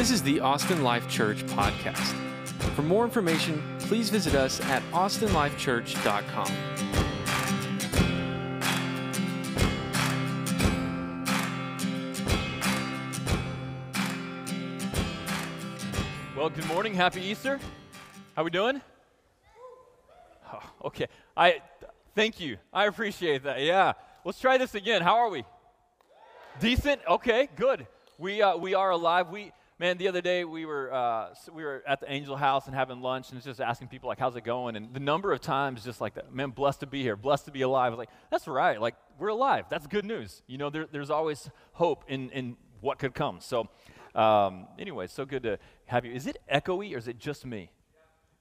This is the Austin Life Church podcast. For more information, please visit us at austinlifechurch.com. Well, good morning. Happy Easter. How are we doing? Oh, okay. I thank you. I appreciate that. Yeah. Let's try this again. How are we? Decent. Okay. Good. We uh, we are alive. We man. The other day we were uh, we were at the Angel House and having lunch and just asking people like, "How's it going?" And the number of times just like that. Man, blessed to be here. Blessed to be alive. I was like, "That's right. Like we're alive. That's good news." You know, there, there's always hope in in what could come. So. Um, anyway, so good to have you. Is it echoey or is it just me?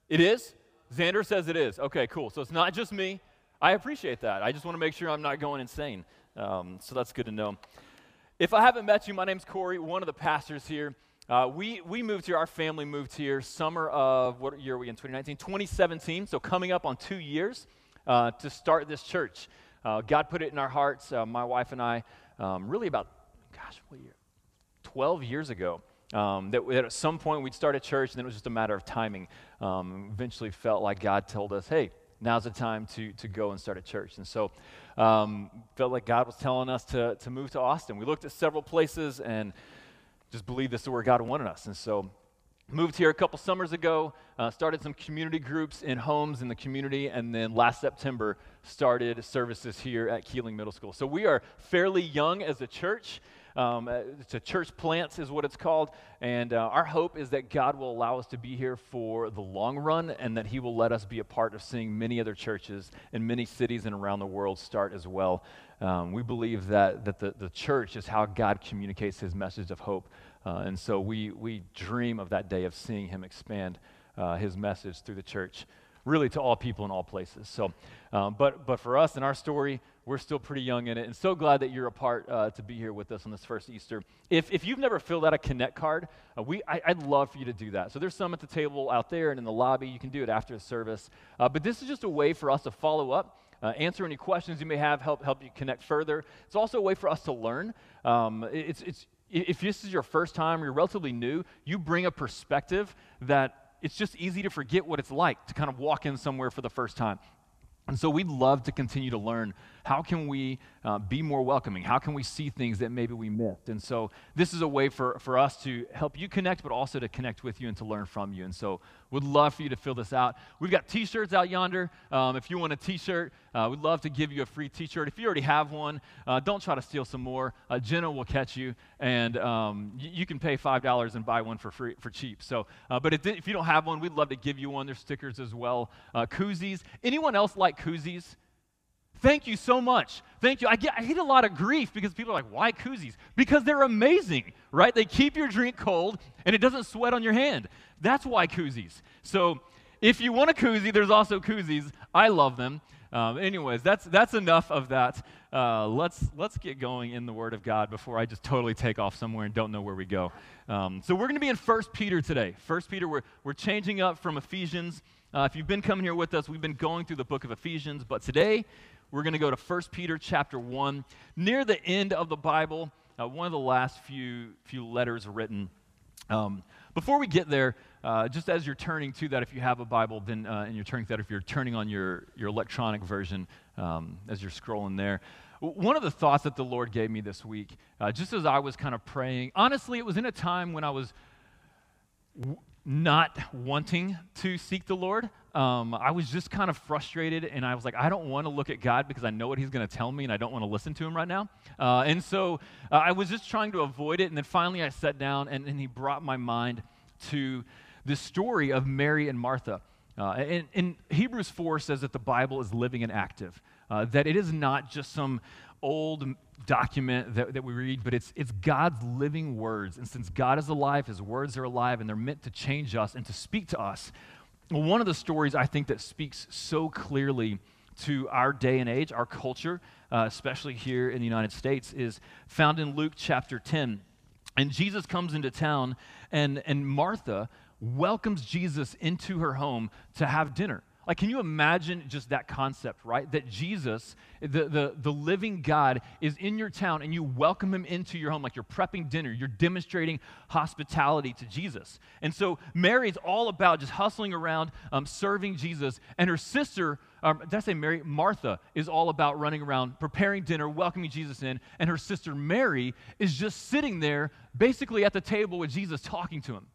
It is? Xander says it is. Okay, cool. So it's not just me. I appreciate that. I just want to make sure I'm not going insane. Um, so that's good to know. If I haven't met you, my name's Corey, one of the pastors here. Uh, we, we moved here, our family moved here summer of, what year are we in, 2019? 2017, so coming up on two years uh, to start this church. Uh, God put it in our hearts, uh, my wife and I, um, really about, gosh, what year? 12 years ago. Um, that, that, at some point we'd start a church, and then it was just a matter of timing. Um, eventually, felt like God told us, "Hey, now's the time to to go and start a church." And so, um, felt like God was telling us to to move to Austin. We looked at several places and just believed this is where God wanted us. And so, moved here a couple summers ago. Uh, started some community groups in homes in the community, and then last September started services here at Kealing Middle School. So we are fairly young as a church. Um, uh, it's a church plants, is what it's called. And uh, our hope is that God will allow us to be here for the long run and that He will let us be a part of seeing many other churches in many cities and around the world start as well. Um, we believe that, that the, the church is how God communicates His message of hope. Uh, and so we, we dream of that day of seeing Him expand uh, His message through the church really to all people in all places. So, um, but, but for us in our story, we're still pretty young in it, and so glad that you're a part uh, to be here with us on this first Easter. If, if you've never filled out a Connect card, uh, we, I, would love for you to do that. So there's some at the table out there and in the lobby. You can do it after the service. Uh, but this is just a way for us to follow up. Uh, answer any questions you may have, help help you connect further. It's also a way for us to learn. Um, it's, it's, if this is your first time, you're relatively new, you bring a perspective that it's just easy to forget what it's like to kind of walk in somewhere for the first time. And so we'd love to continue to learn how can we uh, be more welcoming? How can we see things that maybe we missed? And so this is a way for, for us to help you connect, but also to connect with you and to learn from you. And so we'd love for you to fill this out. We've got t-shirts out yonder. Um, if you want a t-shirt, uh, we'd love to give you a free t-shirt. If you already have one, uh, don't try to steal some more. Uh, Jenna will catch you, and um, y- you can pay $5 and buy one for free for cheap. So, uh, but if, if, you don't have one, we'd love to give you one. There's stickers as well. Uh, koozies. Anyone else like koozies? Thank you so much. Thank you. I get, I get a lot of grief because people are like, why koozies? Because they're amazing, right? They keep your drink cold and it doesn't sweat on your hand. That's why koozies. So if you want a koozie, there's also koozies. I love them. Um, anyways, that's, that's enough of that. Uh, let's, let's get going in the Word of God before I just totally take off somewhere and don't know where we go. Um, so we're going to be in 1 Peter today. 1 Peter, we're, we're changing up from Ephesians. Uh, if you've been coming here with us, we've been going through the book of Ephesians, but today we're going to go to 1 Peter chapter 1. Near the end of the Bible, uh, one of the last few, few letters written. Um, before we get there, uh, just as you're turning to that, if you have a Bible, then uh, and you're turning to that, if you're turning on your, your electronic version um, as you're scrolling there, one of the thoughts that the Lord gave me this week, uh, just as I was kind of praying, honestly, it was in a time when I was w- not wanting to seek the Lord. Um, I was just kind of frustrated, and I was like, I don't want to look at God because I know what He's going to tell me, and I don't want to listen to Him right now. Uh, and so uh, I was just trying to avoid it, and then finally I sat down, and, and He brought my mind to the story of Mary and Martha. Uh, and, and, Hebrews 4 says that the Bible is living and active, uh, that it is not just some old document that, that we read, but it's, it's God's living words. And since God is alive, his words are alive, and they're meant to change us and to speak to us. Well, one of the stories I think that speaks so clearly to our day and age, our culture, uh, especially here in the United States, is found in Luke chapter 10. And Jesus comes into town, and, and Martha welcomes Jesus into her home to have dinner. Like, can you imagine just that concept, right? That Jesus, the, the, the living God, is in your town and you welcome him into your home, like you're prepping dinner, you're demonstrating hospitality to Jesus. And so Mary's all about just hustling around, um, serving Jesus. And her sister, um, did I say Mary? Martha is all about running around, preparing dinner, welcoming Jesus in. And her sister Mary is just sitting there, basically at the table with Jesus, talking to him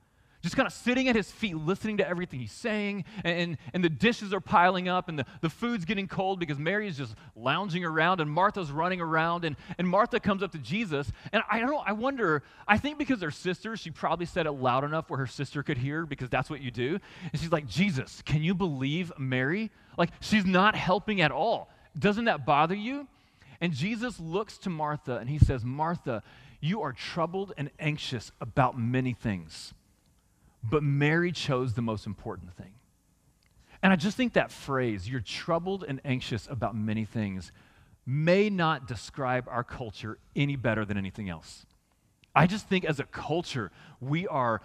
just kind of sitting at his feet, listening to everything he's saying, and, and the dishes are piling up, and the, the food's getting cold because Mary is just lounging around, and Martha's running around, and, and Martha comes up to Jesus, and I don't know, I wonder, I think because they're sisters, she probably said it loud enough where her sister could hear, because that's what you do, and she's like, Jesus, can you believe Mary? Like, she's not helping at all. Doesn't that bother you? And Jesus looks to Martha, and he says, Martha, you are troubled and anxious about many things but Mary chose the most important thing. And I just think that phrase, you're troubled and anxious about many things, may not describe our culture any better than anything else. I just think as a culture, we are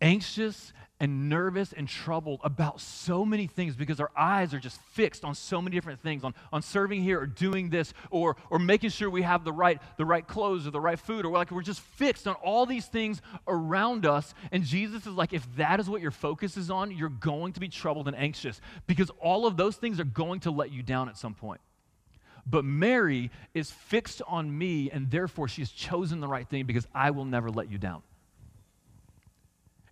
anxious and nervous and troubled about so many things because our eyes are just fixed on so many different things on, on serving here or doing this or, or making sure we have the right, the right clothes or the right food or like we're just fixed on all these things around us and jesus is like if that is what your focus is on you're going to be troubled and anxious because all of those things are going to let you down at some point but Mary is fixed on me, and therefore she has chosen the right thing because I will never let you down.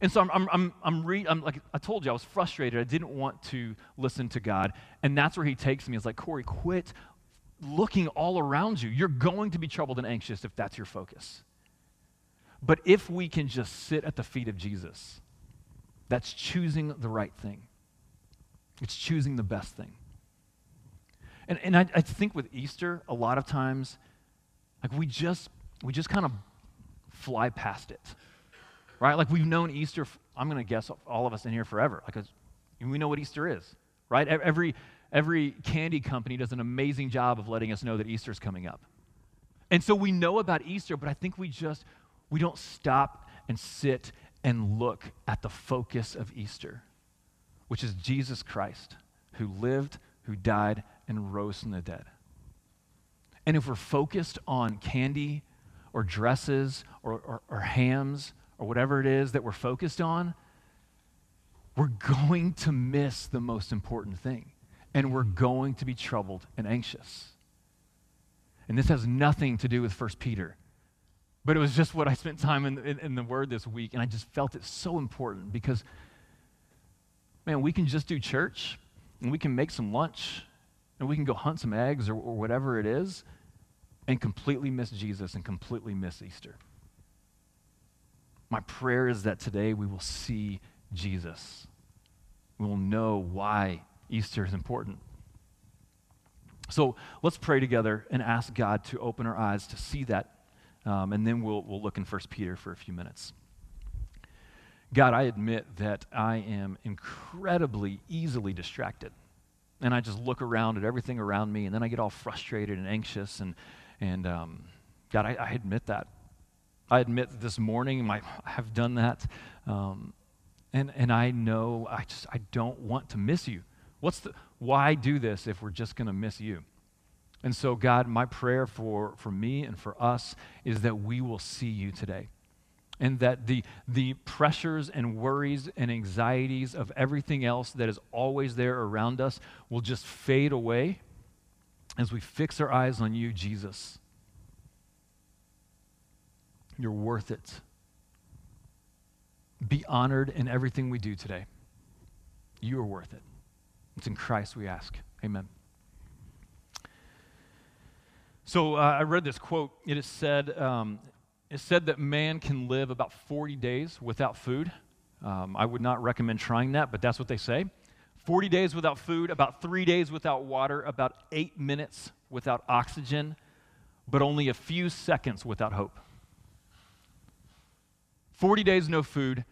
And so I'm, I'm, I'm, I'm, re- I'm like, I told you, I was frustrated. I didn't want to listen to God. And that's where he takes me. He's like, Corey, quit looking all around you. You're going to be troubled and anxious if that's your focus. But if we can just sit at the feet of Jesus, that's choosing the right thing. It's choosing the best thing. And, and I, I think with Easter, a lot of times, like we just, we just kind of fly past it right? Like we've known Easter, I'm going to guess all of us in here forever. Like we know what Easter is, right? Every, every candy company does an amazing job of letting us know that Easter's coming up. And so we know about Easter, but I think we just, we don't stop and sit and look at the focus of Easter, which is Jesus Christ, who lived, who died, and rose from the dead. And if we're focused on candy or dresses or, or, or hams or whatever it is that we're focused on, we're going to miss the most important thing. And we're going to be troubled and anxious. And this has nothing to do with 1 Peter. But it was just what I spent time in, in, in, the Word this week, and I just felt it so important because, man, we can just do church, and we can make some lunch, and we can go hunt some eggs or, or whatever it is, and completely miss Jesus and completely miss Easter. My prayer is that today we will see Jesus. We will know why Easter is important. So let's pray together and ask God to open our eyes to see that. Um, and then we'll, we'll look in 1 Peter for a few minutes. God, I admit that I am incredibly easily distracted. And I just look around at everything around me, and then I get all frustrated and anxious. And, and um, God, I, I admit that. I admit this morning my, I have done that. Um, and, and I know I just I don't want to miss you. What's the why do this if we're just going to miss you? And so God, my prayer for, for me and for us is that we will see you today. And that the, the pressures and worries and anxieties of everything else that is always there around us will just fade away as we fix our eyes on you, Jesus. You're worth it. Be honored in everything we do today. You are worth it. It's in Christ we ask. Amen. So uh, I read this quote. It is said, um, it said that man can live about 40 days without food. Um, I would not recommend trying that, but that's what they say. 40 days without food, about three days without water, about eight minutes without oxygen, but only a few seconds without hope. 40 days no food,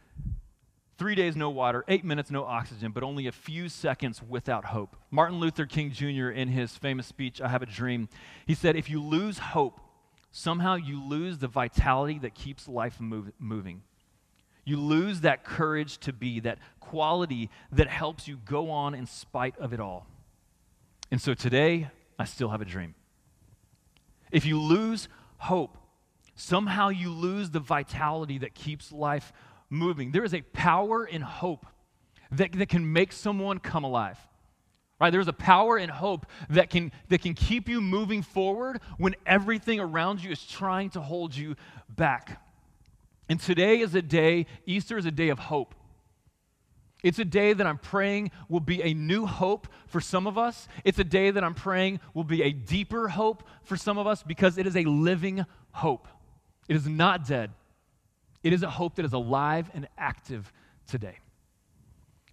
three days no water, eight minutes no oxygen, but only a few seconds without hope. Martin Luther King Jr., in his famous speech, I Have a Dream, he said, If you lose hope, somehow you lose the vitality that keeps life move, moving. You lose that courage to be, that quality that helps you go on in spite of it all. And so today, I still have a dream. If you lose hope, somehow you lose the vitality that keeps life moving. There is a power in hope that, that can make someone come alive. Right? There's a power in hope that can, that can keep you moving forward when everything around you is trying to hold you back. And today is a day, Easter is a day of hope. It's a day that I'm praying will be a new hope for some of us. It's a day that I'm praying will be a deeper hope for some of us because it is a living hope. It is not dead. It is a hope that is alive and active today.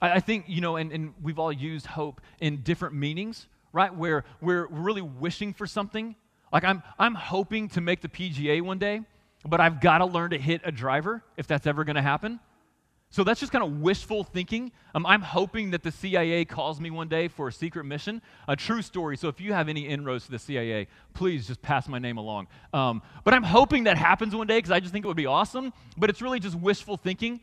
I, I think, you know, and, and we've all used hope in different meanings, right? Where we're really wishing for something. Like I'm, I'm hoping to make the PGA one day, but I've got to learn to hit a driver if that's ever going to happen. So that's just kind of wishful thinking. Um, I'm hoping that the CIA calls me one day for a secret mission. A true story. So if you have any inroads to the CIA, please just pass my name along. Um, but I'm hoping that happens one day because I just think it would be awesome. But it's really just wishful thinking.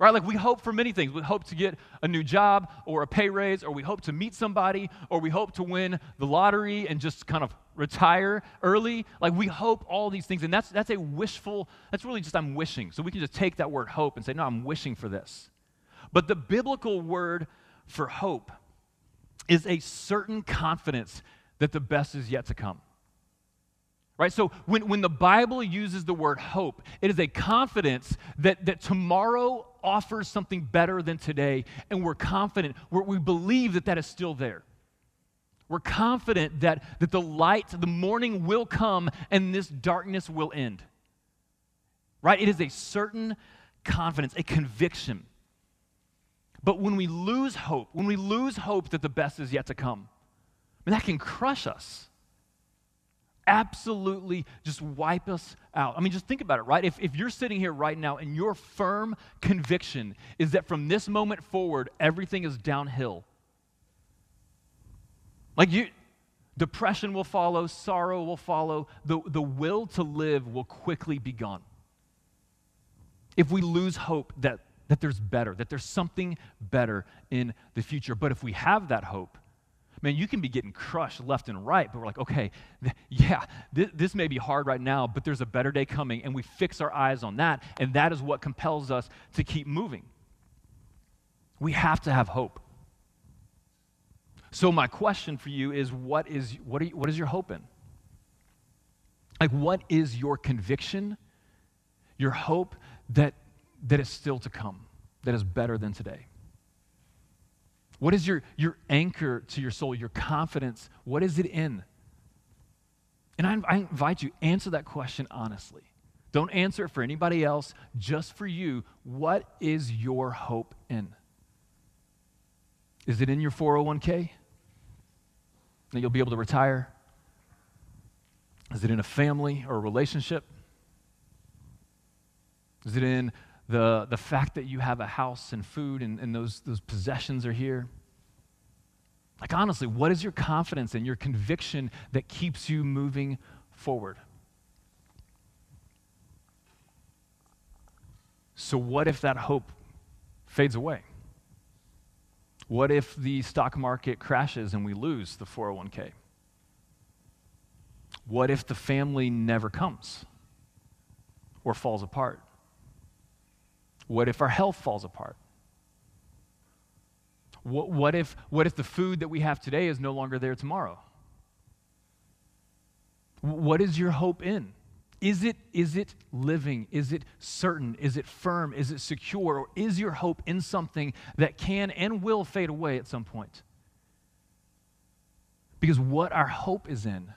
Right? Like we hope for many things. We hope to get a new job or a pay raise, or we hope to meet somebody, or we hope to win the lottery and just kind of retire early. Like we hope all these things. And that's, that's a wishful, that's really just I'm wishing. So we can just take that word hope and say, no, I'm wishing for this. But the biblical word for hope is a certain confidence that the best is yet to come. Right? So when, when the Bible uses the word hope, it is a confidence that, that tomorrow offers something better than today, and we're confident, we're, we believe that that is still there. We're confident that, that the light, the morning will come, and this darkness will end. Right? It is a certain confidence, a conviction. But when we lose hope, when we lose hope that the best is yet to come, I mean, that can crush us absolutely just wipe us out. I mean, just think about it, right? If, if you're sitting here right now and your firm conviction is that from this moment forward, everything is downhill, like you, depression will follow, sorrow will follow, the, the will to live will quickly be gone. If we lose hope that, that there's better, that there's something better in the future. But if we have that hope, man, you can be getting crushed left and right, but we're like, okay, th- yeah, th- this may be hard right now, but there's a better day coming, and we fix our eyes on that, and that is what compels us to keep moving. We have to have hope. So, my question for you is what is, what, you, what is your hope in? Like, what is your conviction, your hope that, that is still to come, that is better than today? What is your, your anchor to your soul, your confidence? What is it in? And I, I invite you, answer that question honestly. Don't answer it for anybody else, just for you. What is your hope in? Is it in your 401k? That you'll be able to retire? Is it in a family or a relationship? Is it in the, the fact that you have a house and food and, and those, those possessions are here. Like, honestly, what is your confidence and your conviction that keeps you moving forward? So, what if that hope fades away? What if the stock market crashes and we lose the 401k? What if the family never comes or falls apart? What if our health falls apart? What, what, if, what if the food that we have today is no longer there tomorrow? What is your hope in? Is it, is it living? Is it certain? Is it firm? Is it secure? Or is your hope in something that can and will fade away at some point? Because what our hope is in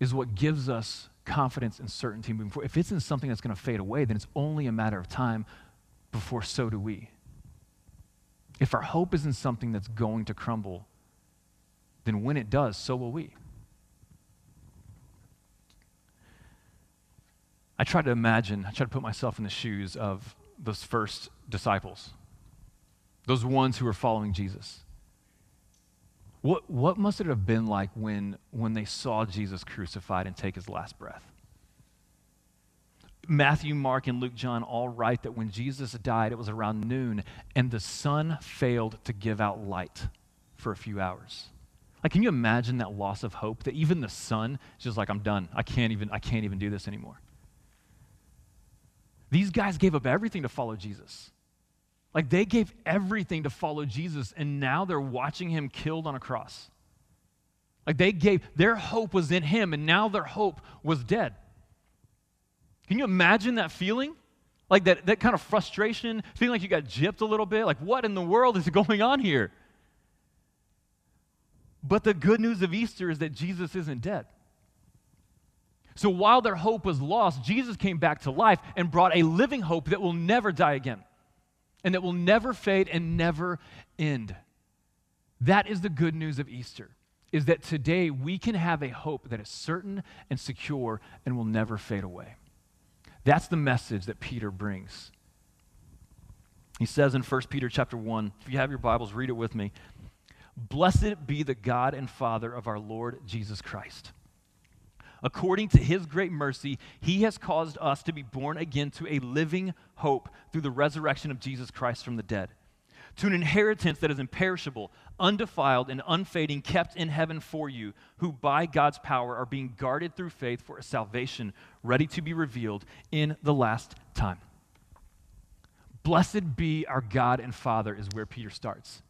is what gives us confidence and certainty. If it's in something that's going to fade away, then it's only a matter of time before so do we. If our hope is in something that's going to crumble, then when it does, so will we. I try to imagine, I try to put myself in the shoes of those first disciples, those ones who were following Jesus. What, what must it have been like when, when they saw Jesus crucified and take his last breath? Matthew, Mark, and Luke, John all write that when Jesus died, it was around noon, and the sun failed to give out light for a few hours. Like, can you imagine that loss of hope? That even the sun is just like, I'm done. I can't even, I can't even do this anymore. These guys gave up everything to follow Jesus. Like they gave everything to follow Jesus, and now they're watching him killed on a cross. Like they gave, their hope was in him, and now their hope was dead. Can you imagine that feeling? Like that, that kind of frustration, feeling like you got gypped a little bit? Like, what in the world is going on here? But the good news of Easter is that Jesus isn't dead. So while their hope was lost, Jesus came back to life and brought a living hope that will never die again and that will never fade and never end. That is the good news of Easter. Is that today we can have a hope that is certain and secure and will never fade away. That's the message that Peter brings. He says in 1 Peter chapter 1, if you have your Bibles, read it with me. Blessed be the God and Father of our Lord Jesus Christ According to his great mercy, he has caused us to be born again to a living hope through the resurrection of Jesus Christ from the dead, to an inheritance that is imperishable, undefiled, and unfading, kept in heaven for you, who by God's power are being guarded through faith for a salvation ready to be revealed in the last time. Blessed be our God and Father, is where Peter starts.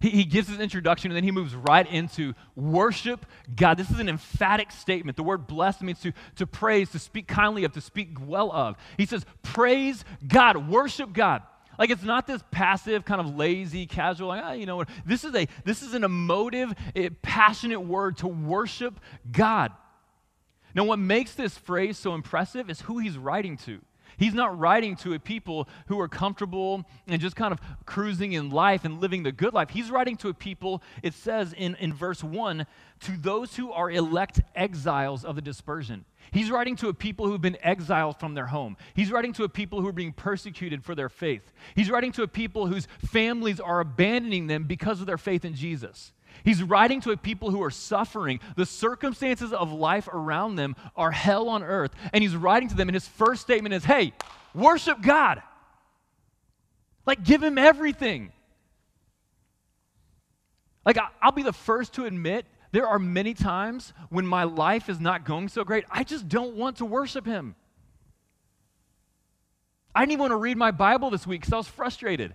He, he gives his introduction and then he moves right into worship God. This is an emphatic statement. The word blessed means to, to praise, to speak kindly of, to speak well of. He says, Praise God, worship God. Like it's not this passive, kind of lazy, casual, like, ah, you know, what. this is a this is an emotive, eh, passionate word to worship God. Now, what makes this phrase so impressive is who he's writing to. He's not writing to a people who are comfortable and just kind of cruising in life and living the good life. He's writing to a people, it says in, in verse 1, to those who are elect exiles of the dispersion. He's writing to a people who've been exiled from their home. He's writing to a people who are being persecuted for their faith. He's writing to a people whose families are abandoning them because of their faith in Jesus. He's writing to a people who are suffering. The circumstances of life around them are hell on earth. And he's writing to them, and his first statement is hey, worship God. Like, give him everything. Like, I'll be the first to admit there are many times when my life is not going so great, I just don't want to worship him. I didn't even want to read my Bible this week because I was frustrated.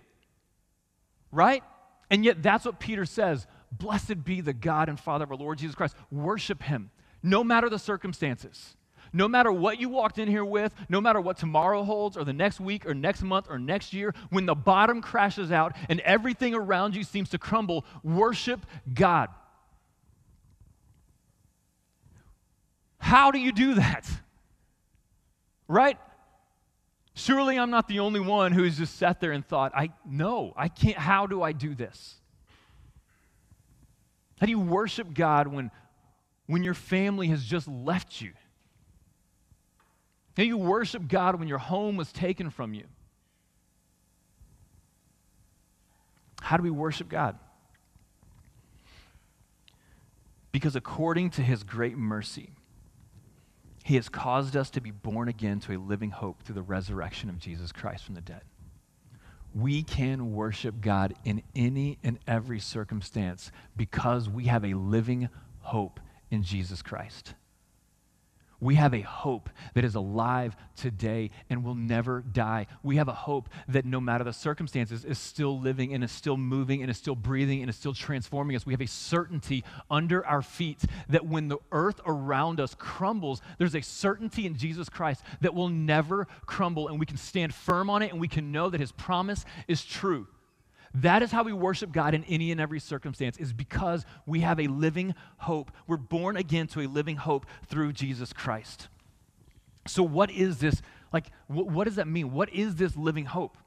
Right? And yet, that's what Peter says Blessed be the God and Father of our Lord Jesus Christ. Worship him, no matter the circumstances. No matter what you walked in here with, no matter what tomorrow holds, or the next week, or next month, or next year, when the bottom crashes out and everything around you seems to crumble, worship God. How do you do that? Right? Surely I'm not the only one who's just sat there and thought, I no, I can't. How do I do this? How do you worship God when, when your family has just left you? How do you worship God when your home was taken from you? How do we worship God? Because according to his great mercy, he has caused us to be born again to a living hope through the resurrection of Jesus Christ from the dead we can worship God in any and every circumstance because we have a living hope in Jesus Christ. We have a hope that is alive today and will never die. We have a hope that no matter the circumstances is still living and is still moving and is still breathing and is still transforming us. We have a certainty under our feet that when the earth around us crumbles, there's a certainty in Jesus Christ that will never crumble and we can stand firm on it and we can know that his promise is true. That is how we worship God in any and every circumstance, is because we have a living hope. We're born again to a living hope through Jesus Christ. So, what is this? Like, wh- what does that mean? What is this living hope?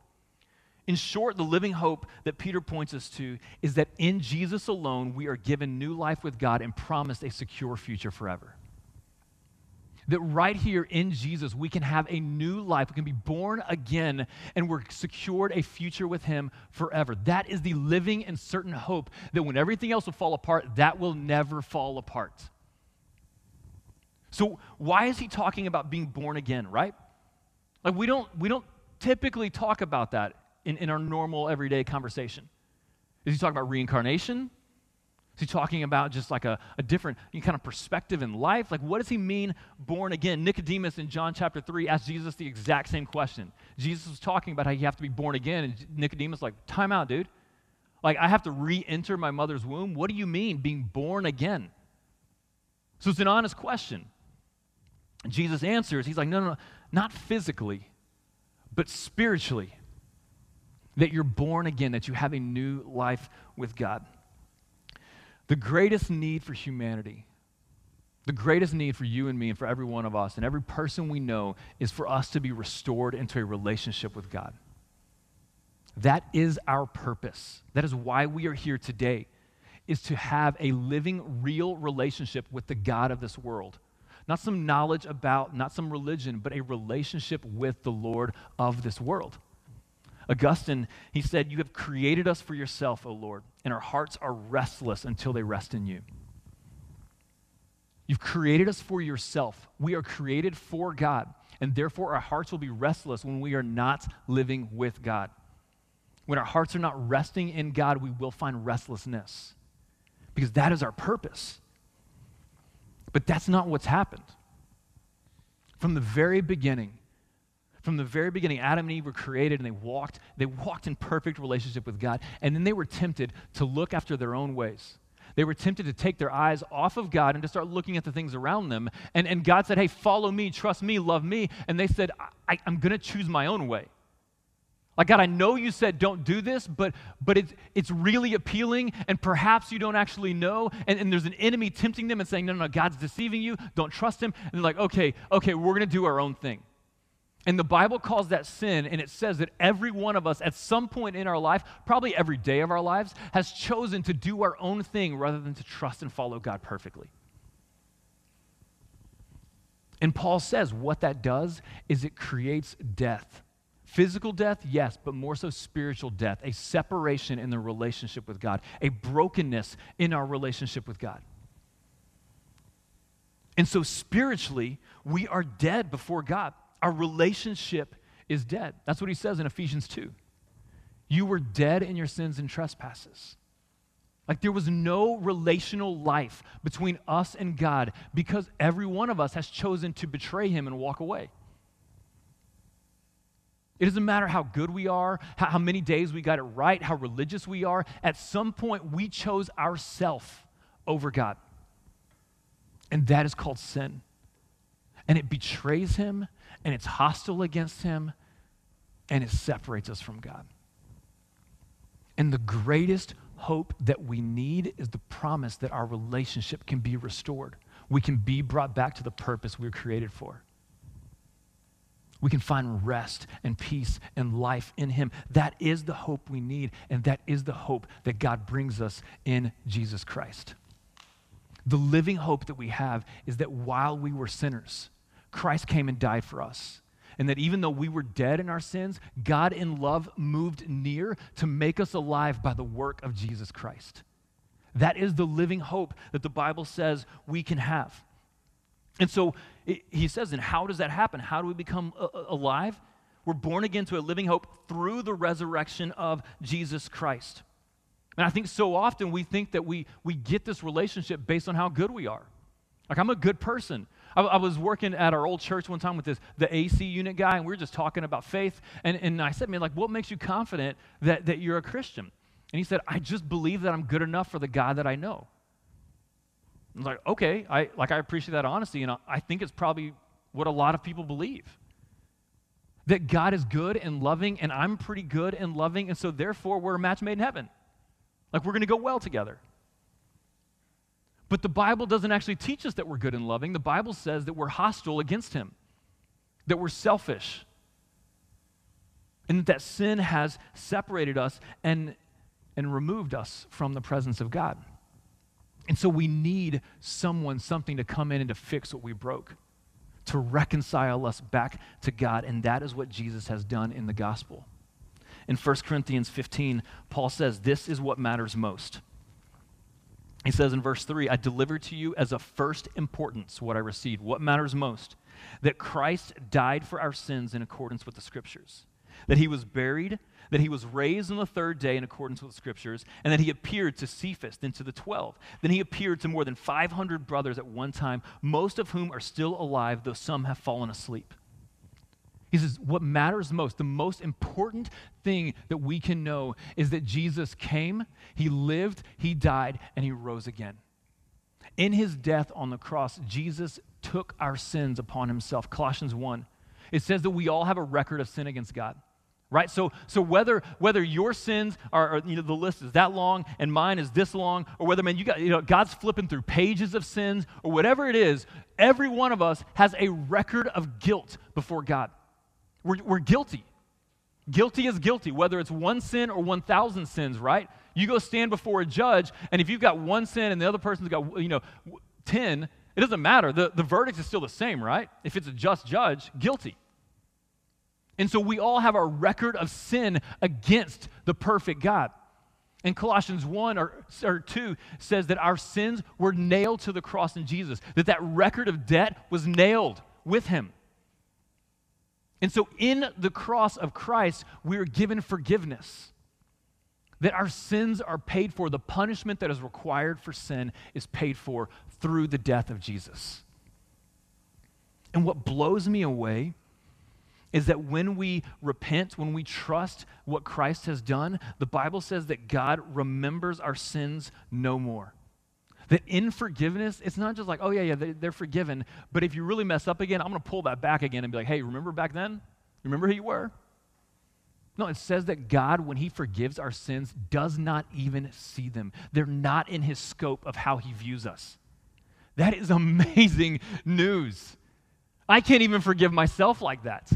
In short, the living hope that Peter points us to is that in Jesus alone, we are given new life with God and promised a secure future forever that right here in Jesus, we can have a new life. We can be born again and we're secured a future with Him forever. That is the living and certain hope that when everything else will fall apart, that will never fall apart. So, why is he talking about being born again, right? Like we don't we don't typically talk about that in, in our normal everyday conversation. Is he talking about reincarnation? Is he talking about just like a, a different kind of perspective in life? Like, what does he mean born again? Nicodemus in John chapter 3 asked Jesus the exact same question. Jesus was talking about how you have to be born again, and Nicodemus, like, time out, dude. Like, I have to re enter my mother's womb? What do you mean, being born again? So it's an honest question. And Jesus answers, He's like, no, no, no, not physically, but spiritually. That you're born again, that you have a new life with God. The greatest need for humanity, the greatest need for you and me and for every one of us and every person we know is for us to be restored into a relationship with God. That is our purpose. That is why we are here today is to have a living real relationship with the God of this world. Not some knowledge about, not some religion, but a relationship with the Lord of this world. Augustine, he said, You have created us for yourself, O Lord, and our hearts are restless until they rest in you. You've created us for yourself. We are created for God, and therefore our hearts will be restless when we are not living with God. When our hearts are not resting in God, we will find restlessness because that is our purpose. But that's not what's happened. From the very beginning, from the very beginning, Adam and Eve were created and they walked, they walked in perfect relationship with God. And then they were tempted to look after their own ways. They were tempted to take their eyes off of God and to start looking at the things around them. And, and God said, Hey, follow me, trust me, love me. And they said, I, am going to choose my own way. Like, God, I know you said don't do this, but, but it's, it's really appealing, and perhaps you don't actually know. And, and there's an enemy tempting them and saying, No, no, no, God's deceiving you. Don't trust him. And they're like, Okay, okay, we're going to do our own thing. And the Bible calls that sin, and it says that every one of us at some point in our life, probably every day of our lives, has chosen to do our own thing rather than to trust and follow God perfectly. And Paul says what that does is it creates death. Physical death, yes, but more so spiritual death, a separation in the relationship with God, a brokenness in our relationship with God. And so spiritually, we are dead before God. Our relationship is dead. That's what he says in Ephesians 2. You were dead in your sins and trespasses. Like there was no relational life between us and God because every one of us has chosen to betray him and walk away. It doesn't matter how good we are, how, many days we got it right, how religious we are. At some point, we chose ourself over God. And that is called sin. And it betrays him and it's hostile against Him, and it separates us from God. And the greatest hope that we need is the promise that our relationship can be restored. We can be brought back to the purpose we were created for. We can find rest and peace and life in Him. That is the hope we need, and that is the hope that God brings us in Jesus Christ. The living hope that we have is that while we were sinners, Christ came and died for us. And that even though we were dead in our sins, God in love moved near to make us alive by the work of Jesus Christ. That is the living hope that the Bible says we can have. And so he says, and how does that happen? How do we become uh, uh, alive? We're born again to a living hope through the resurrection of Jesus Christ. And I think so often we think that we, we get this relationship based on how good we are. Like, I'm a good person. I, I, was working at our old church one time with this the AC unit guy, and we were just talking about faith. And, and I said, man, like, what makes you confident that, that you're a Christian? And he said, I just believe that I'm good enough for the God that I know. I was like, okay, I like I appreciate that honesty, and I, I think it's probably what a lot of people believe. That God is good and loving, and I'm pretty good and loving, and so therefore we're a match made in heaven. Like we're gonna go well together. But the Bible doesn't actually teach us that we're good and loving. The Bible says that we're hostile against Him, that we're selfish, and that sin has separated us and, and removed us from the presence of God. And so we need someone, something to come in and to fix what we broke, to reconcile us back to God. And that is what Jesus has done in the gospel. In 1 Corinthians 15, Paul says, This is what matters most. He says in verse 3 I delivered to you as of first importance what I received. What matters most that Christ died for our sins in accordance with the Scriptures, that he was buried, that he was raised on the third day in accordance with the Scriptures, and that he appeared to Cephas, then to the twelve. Then he appeared to more than 500 brothers at one time, most of whom are still alive, though some have fallen asleep. He says, What matters most, the most important thing that we can know is that Jesus came, he lived, he died, and he rose again. In his death on the cross, Jesus took our sins upon himself. Colossians 1. It says that we all have a record of sin against God. Right? So, so whether whether your sins are, are, you know, the list is that long and mine is this long, or whether man you got you know God's flipping through pages of sins, or whatever it is, every one of us has a record of guilt before God. We're, we're guilty. Guilty is guilty, whether it's one sin or 1,000 sins, right? You go stand before a judge, and if you've got one sin and the other person's got, you know, 10, it doesn't matter. The, the verdict is still the same, right? If it's a just judge, guilty. And so we all have a record of sin against the perfect God. And Colossians 1 or, or 2 says that our sins were nailed to the cross in Jesus, that that record of debt was nailed with him. And so in the cross of Christ, we are given forgiveness. That our sins are paid for. The punishment that is required for sin is paid for through the death of Jesus. And what blows me away is that when we repent, when we trust what Christ has done, the Bible says that God remembers our sins no more. That in forgiveness, it's not just like, oh, yeah, yeah, they're forgiven. But if you really mess up again, I'm going to pull that back again and be like, hey, remember back then? Remember who you were? No, it says that God, when He forgives our sins, does not even see them. They're not in His scope of how He views us. That is amazing news. I can't even forgive myself like that.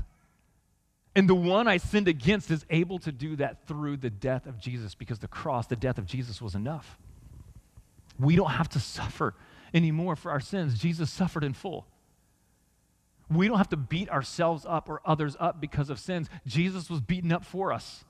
And the one I sinned against is able to do that through the death of Jesus because the cross, the death of Jesus was enough. We don't have to suffer anymore for our sins. Jesus suffered in full. We don't have to beat ourselves up or others up because of sins. Jesus was beaten up for us.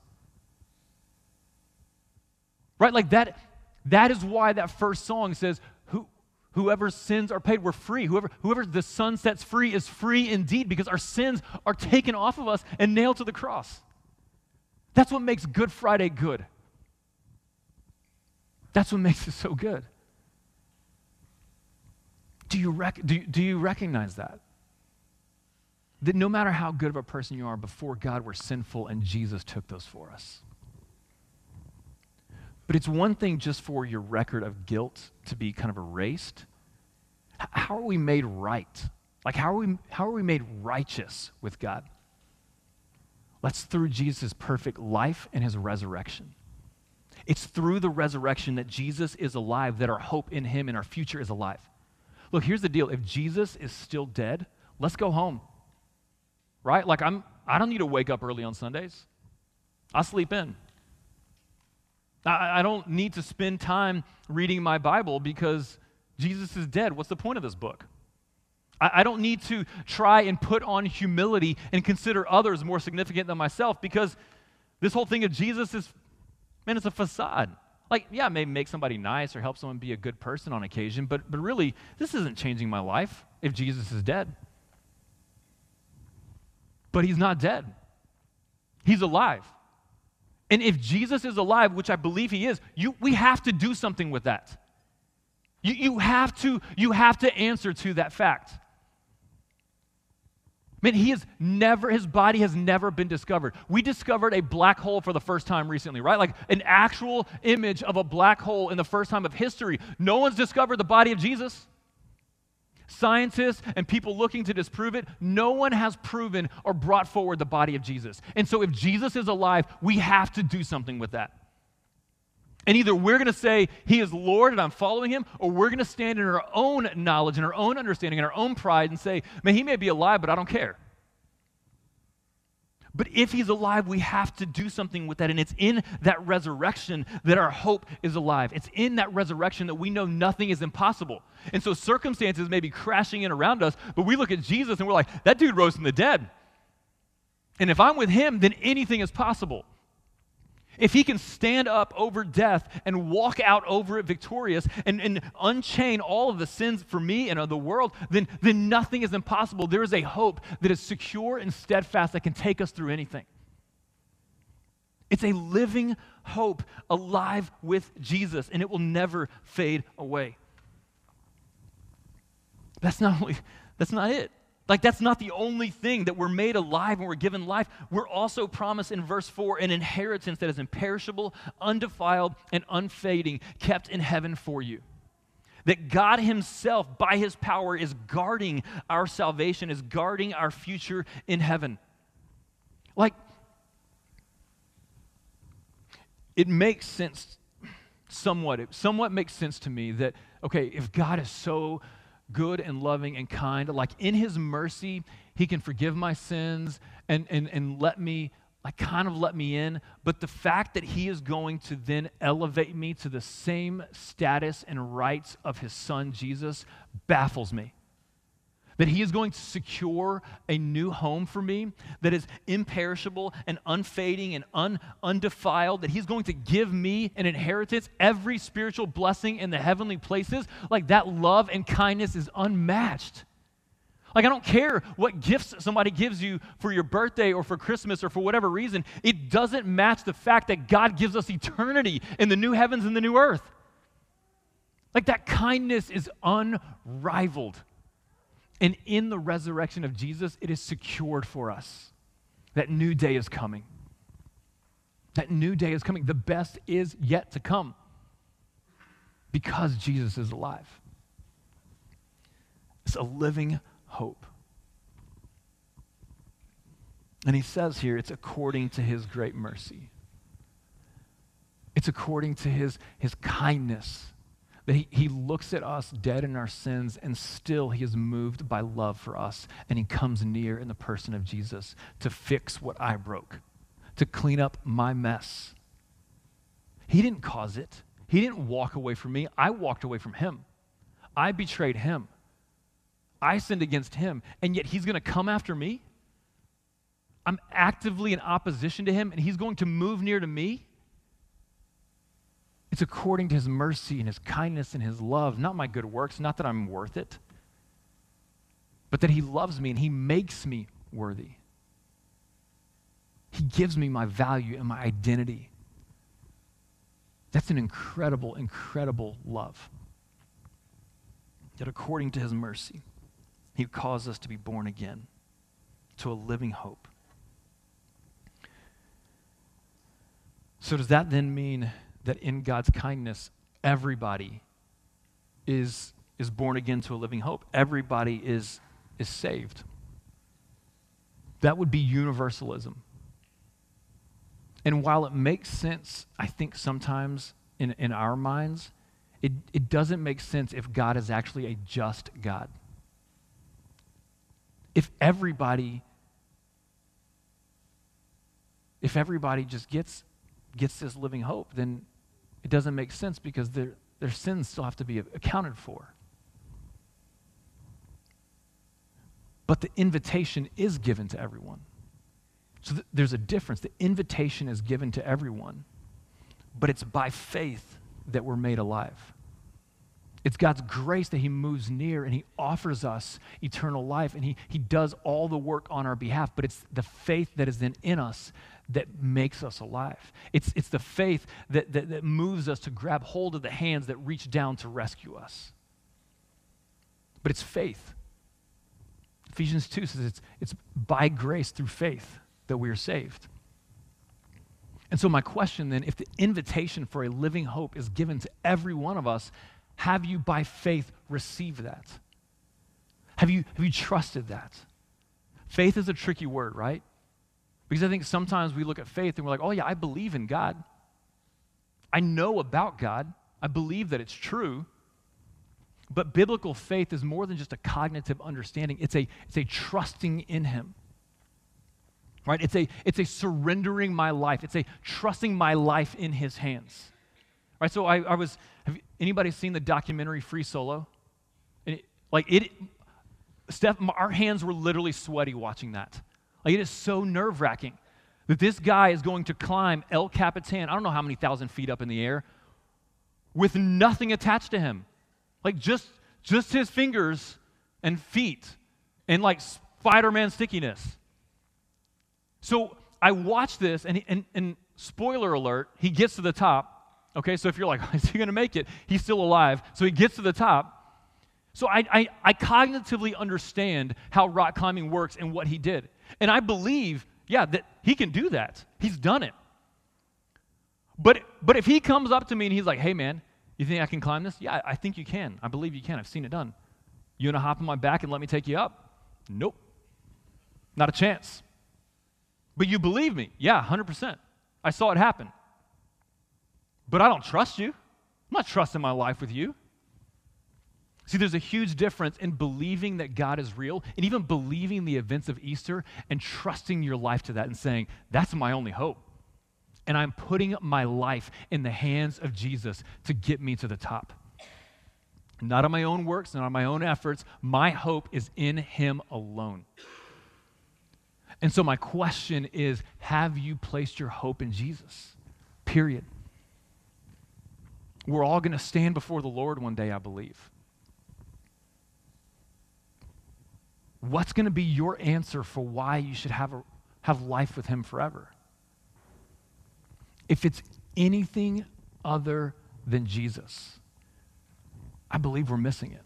Right? Like that, that is why that first song says, Who, whoever's sins are paid, we're free. Whoever, whoever the Son sets free is free indeed because our sins are taken off of us and nailed to the cross. That's what makes Good Friday good. That's what makes it so good. Do you, rec- do, do you recognize that? That no matter how good of a person you are, before God, we're sinful, and Jesus took those for us. But it's one thing just for your record of guilt to be kind of erased. How are we made right? Like, how are we, how are we made righteous with God? That's through Jesus' perfect life and his resurrection. It's through the resurrection that Jesus is alive, that our hope in him and our future is alive. Look, here's the deal. If Jesus is still dead, let's go home. Right? Like I'm I don't need to wake up early on Sundays. I sleep in. I, I don't need to spend time reading my Bible because Jesus is dead. What's the point of this book? I, I don't need to try and put on humility and consider others more significant than myself because this whole thing of Jesus is, man, it's a facade. Like, yeah, maybe make somebody nice or help someone be a good person on occasion, but, but really, this isn't changing my life if Jesus is dead. But he's not dead, he's alive. And if Jesus is alive, which I believe he is, you, we have to do something with that. You, you, have to, you have to answer to that fact. Man, he has never, his body has never been discovered. We discovered a black hole for the first time recently, right? Like an actual image of a black hole in the first time of history. No one's discovered the body of Jesus. Scientists and people looking to disprove it, no one has proven or brought forward the body of Jesus. And so, if Jesus is alive, we have to do something with that. And either we're going to say, He is Lord and I'm following Him, or we're going to stand in our own knowledge and our own understanding and our own pride and say, Man, He may be alive, but I don't care. But if He's alive, we have to do something with that. And it's in that resurrection that our hope is alive. It's in that resurrection that we know nothing is impossible. And so circumstances may be crashing in around us, but we look at Jesus and we're like, That dude rose from the dead. And if I'm with Him, then anything is possible. If he can stand up over death and walk out over it victorious and, and unchain all of the sins for me and of the world, then, then nothing is impossible. There is a hope that is secure and steadfast that can take us through anything. It's a living hope alive with Jesus, and it will never fade away. That's not, only, that's not it. Like, that's not the only thing that we're made alive and we're given life. We're also promised in verse 4 an inheritance that is imperishable, undefiled, and unfading, kept in heaven for you. That God Himself, by His power, is guarding our salvation, is guarding our future in heaven. Like, it makes sense somewhat. It somewhat makes sense to me that, okay, if God is so good and loving and kind. Like in his mercy, he can forgive my sins and, and, and let me, like kind of let me in. But the fact that he is going to then elevate me to the same status and rights of his son Jesus baffles me that He is going to secure a new home for me that is imperishable and unfading and un, undefiled, that He's going to give me an inheritance, every spiritual blessing in the heavenly places. Like that love and kindness is unmatched. Like, I don't care what gifts somebody gives you for your birthday or for Christmas or for whatever reason, it doesn't match the fact that God gives us eternity in the new heavens and the new earth. Like, that kindness is unrivaled. And in the resurrection of Jesus, it is secured for us. That new day is coming. That new day is coming. The best is yet to come because Jesus is alive. It's a living hope. And he says here, it's according to his great mercy. It's according to his, his kindness that he, he looks at us dead in our sins, and still he is moved by love for us. And he comes near in the person of Jesus to fix what I broke, to clean up my mess. He didn't cause it, he didn't walk away from me. I walked away from him. I betrayed him. I sinned against him, and yet he's going to come after me? I'm actively in opposition to him, and he's going to move near to me? It's according to his mercy and his kindness and his love, not my good works, not that I'm worth it, but that he loves me and he makes me worthy. He gives me my value and my identity. That's an incredible, incredible love. That according to his mercy, he caused us to be born again to a living hope. So, does that then mean that in God's kindness, everybody is, is born again to a living hope. Everybody is, is saved. That would be universalism. And while it makes sense, I think sometimes in, in our minds, it, it doesn't make sense if God is actually a just God. If everybody if everybody just gets gets this living hope, then it doesn't make sense because their, their sins still have to be accounted for. But the invitation is given to everyone. So th- there's a difference. The invitation is given to everyone, but it's by faith that we're made alive. It's God's grace that He moves near and He offers us eternal life and He, he does all the work on our behalf, but it's the faith that is then in us that makes us alive. It's, it's the faith that, that, that moves us to grab hold of the hands that reach down to rescue us. But it's faith. Ephesians 2 says it's, it's by grace through faith that we are saved. And so, my question then if the invitation for a living hope is given to every one of us, have you by faith received that? Have you, have you trusted that? Faith is a tricky word, right? Because I think sometimes we look at faith and we're like, oh, yeah, I believe in God. I know about God. I believe that it's true. But biblical faith is more than just a cognitive understanding, it's a, it's a trusting in Him. Right? It's a, it's a surrendering my life, it's a trusting my life in His hands. Right? So I, I was, have anybody seen the documentary Free Solo? It, like it, Steph, our hands were literally sweaty watching that. Like it is so nerve wracking. that this guy is going to climb El Capitan, I don't know how many thousand feet up in the air, with nothing attached to him. Like just, just his fingers and feet and like Spider Man stickiness. So I watch this, and, and, and spoiler alert, he gets to the top. Okay, so if you're like, is he going to make it? He's still alive. So he gets to the top. So I, I, I cognitively understand how rock climbing works and what he did. And I believe, yeah, that he can do that. He's done it. But, but if he comes up to me and he's like, hey, man, you think I can climb this? Yeah, I think you can. I believe you can. I've seen it done. You want to hop on my back and let me take you up? Nope. Not a chance. But you believe me? Yeah, 100%. I saw it happen. But I don't trust you. I'm not trusting my life with you. See, there's a huge difference in believing that God is real and even believing the events of Easter and trusting your life to that and saying, that's my only hope. And I'm putting my life in the hands of Jesus to get me to the top. Not on my own works, not on my own efforts. My hope is in Him alone. And so, my question is Have you placed your hope in Jesus? Period. We're all going to stand before the Lord one day, I believe. What's going to be your answer for why you should have, a, have life with Him forever? If it's anything other than Jesus, I believe we're missing it.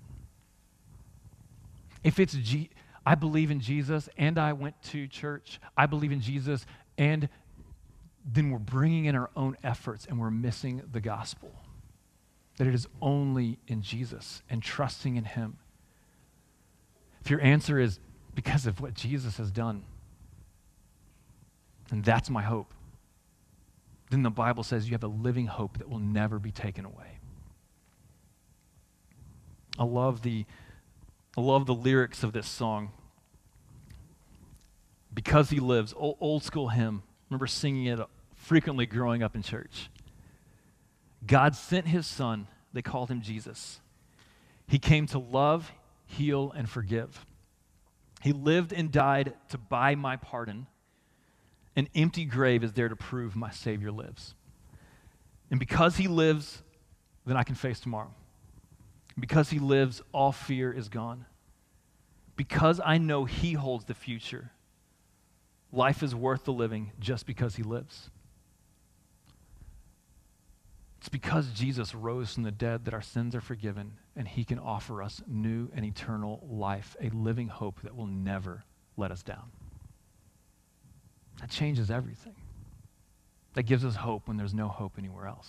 If it's G, I believe in Jesus and I went to church, I believe in Jesus, and then we're bringing in our own efforts and we're missing the gospel. That it is only in Jesus and trusting in Him. If your answer is because of what Jesus has done, and that's my hope, then the Bible says you have a living hope that will never be taken away. I love the, I love the lyrics of this song. Because he lives, old, old school hymn. remember singing it uh, frequently growing up in church. God sent his son. They called him Jesus. He came to love, heal, and forgive. He lived and died to buy my pardon. An empty grave is there to prove my Savior lives. And because he lives, then I can face tomorrow. Because he lives, all fear is gone. Because I know he holds the future, life is worth the living just because he lives. It's because Jesus rose from the dead that our sins are forgiven and he can offer us new and eternal life, a living hope that will never let us down. That changes everything. That gives us hope when there's no hope anywhere else.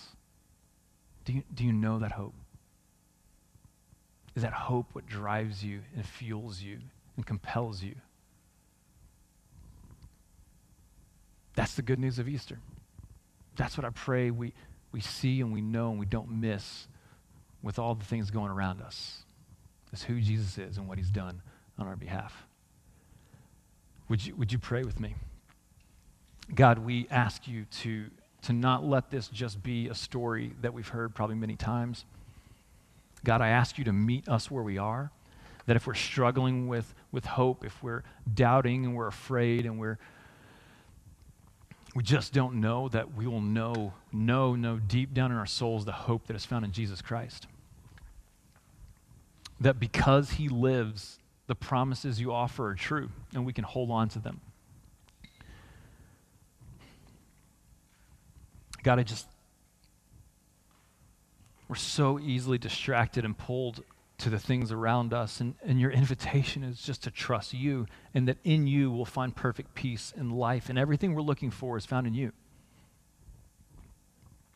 Do you, do you know that hope? Is that hope what drives you and fuels you and compels you? That's the good news of Easter. That's what I pray we, we see and we know and we don't miss with all the things going around us. Is who Jesus is and what he's done on our behalf. Would you, would you pray with me? God, we ask you to, to not let this just be a story that we've heard probably many times. God, I ask you to meet us where we are. That if we're struggling with, with hope, if we're doubting and we're afraid and we're we just don't know that we will know, know, know deep down in our souls the hope that is found in Jesus Christ. That because he lives, the promises you offer are true, and we can hold on to them. God, I just we're so easily distracted and pulled to the things around us. And, and your invitation is just to trust you and that in you we'll find perfect peace and life. And everything we're looking for is found in you.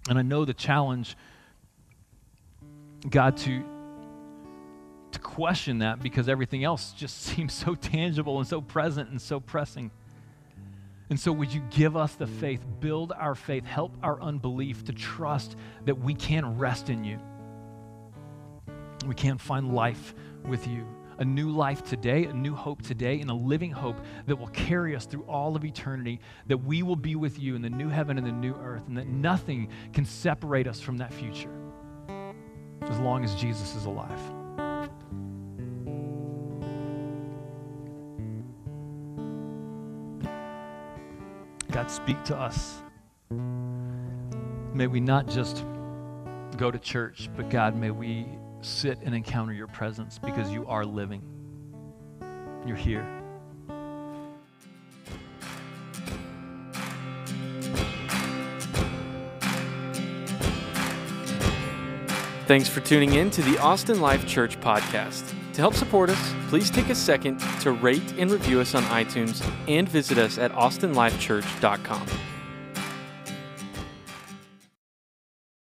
And I know the challenge, God, to, to question that because everything else just seems so tangible and so present and so pressing. And so, would you give us the faith, build our faith, help our unbelief to trust that we can rest in you? We can't find life with you. A new life today, a new hope today, and a living hope that will carry us through all of eternity, that we will be with you in the new heaven and the new earth, and that nothing can separate us from that future as long as Jesus is alive. God, speak to us. May we not just go to church, but God, may we sit and encounter your presence because you are living. You're here. Thanks for tuning in to the Austin Life Church podcast. To help support us, please take a second to rate and review us on iTunes and visit us at austinlifechurch.com.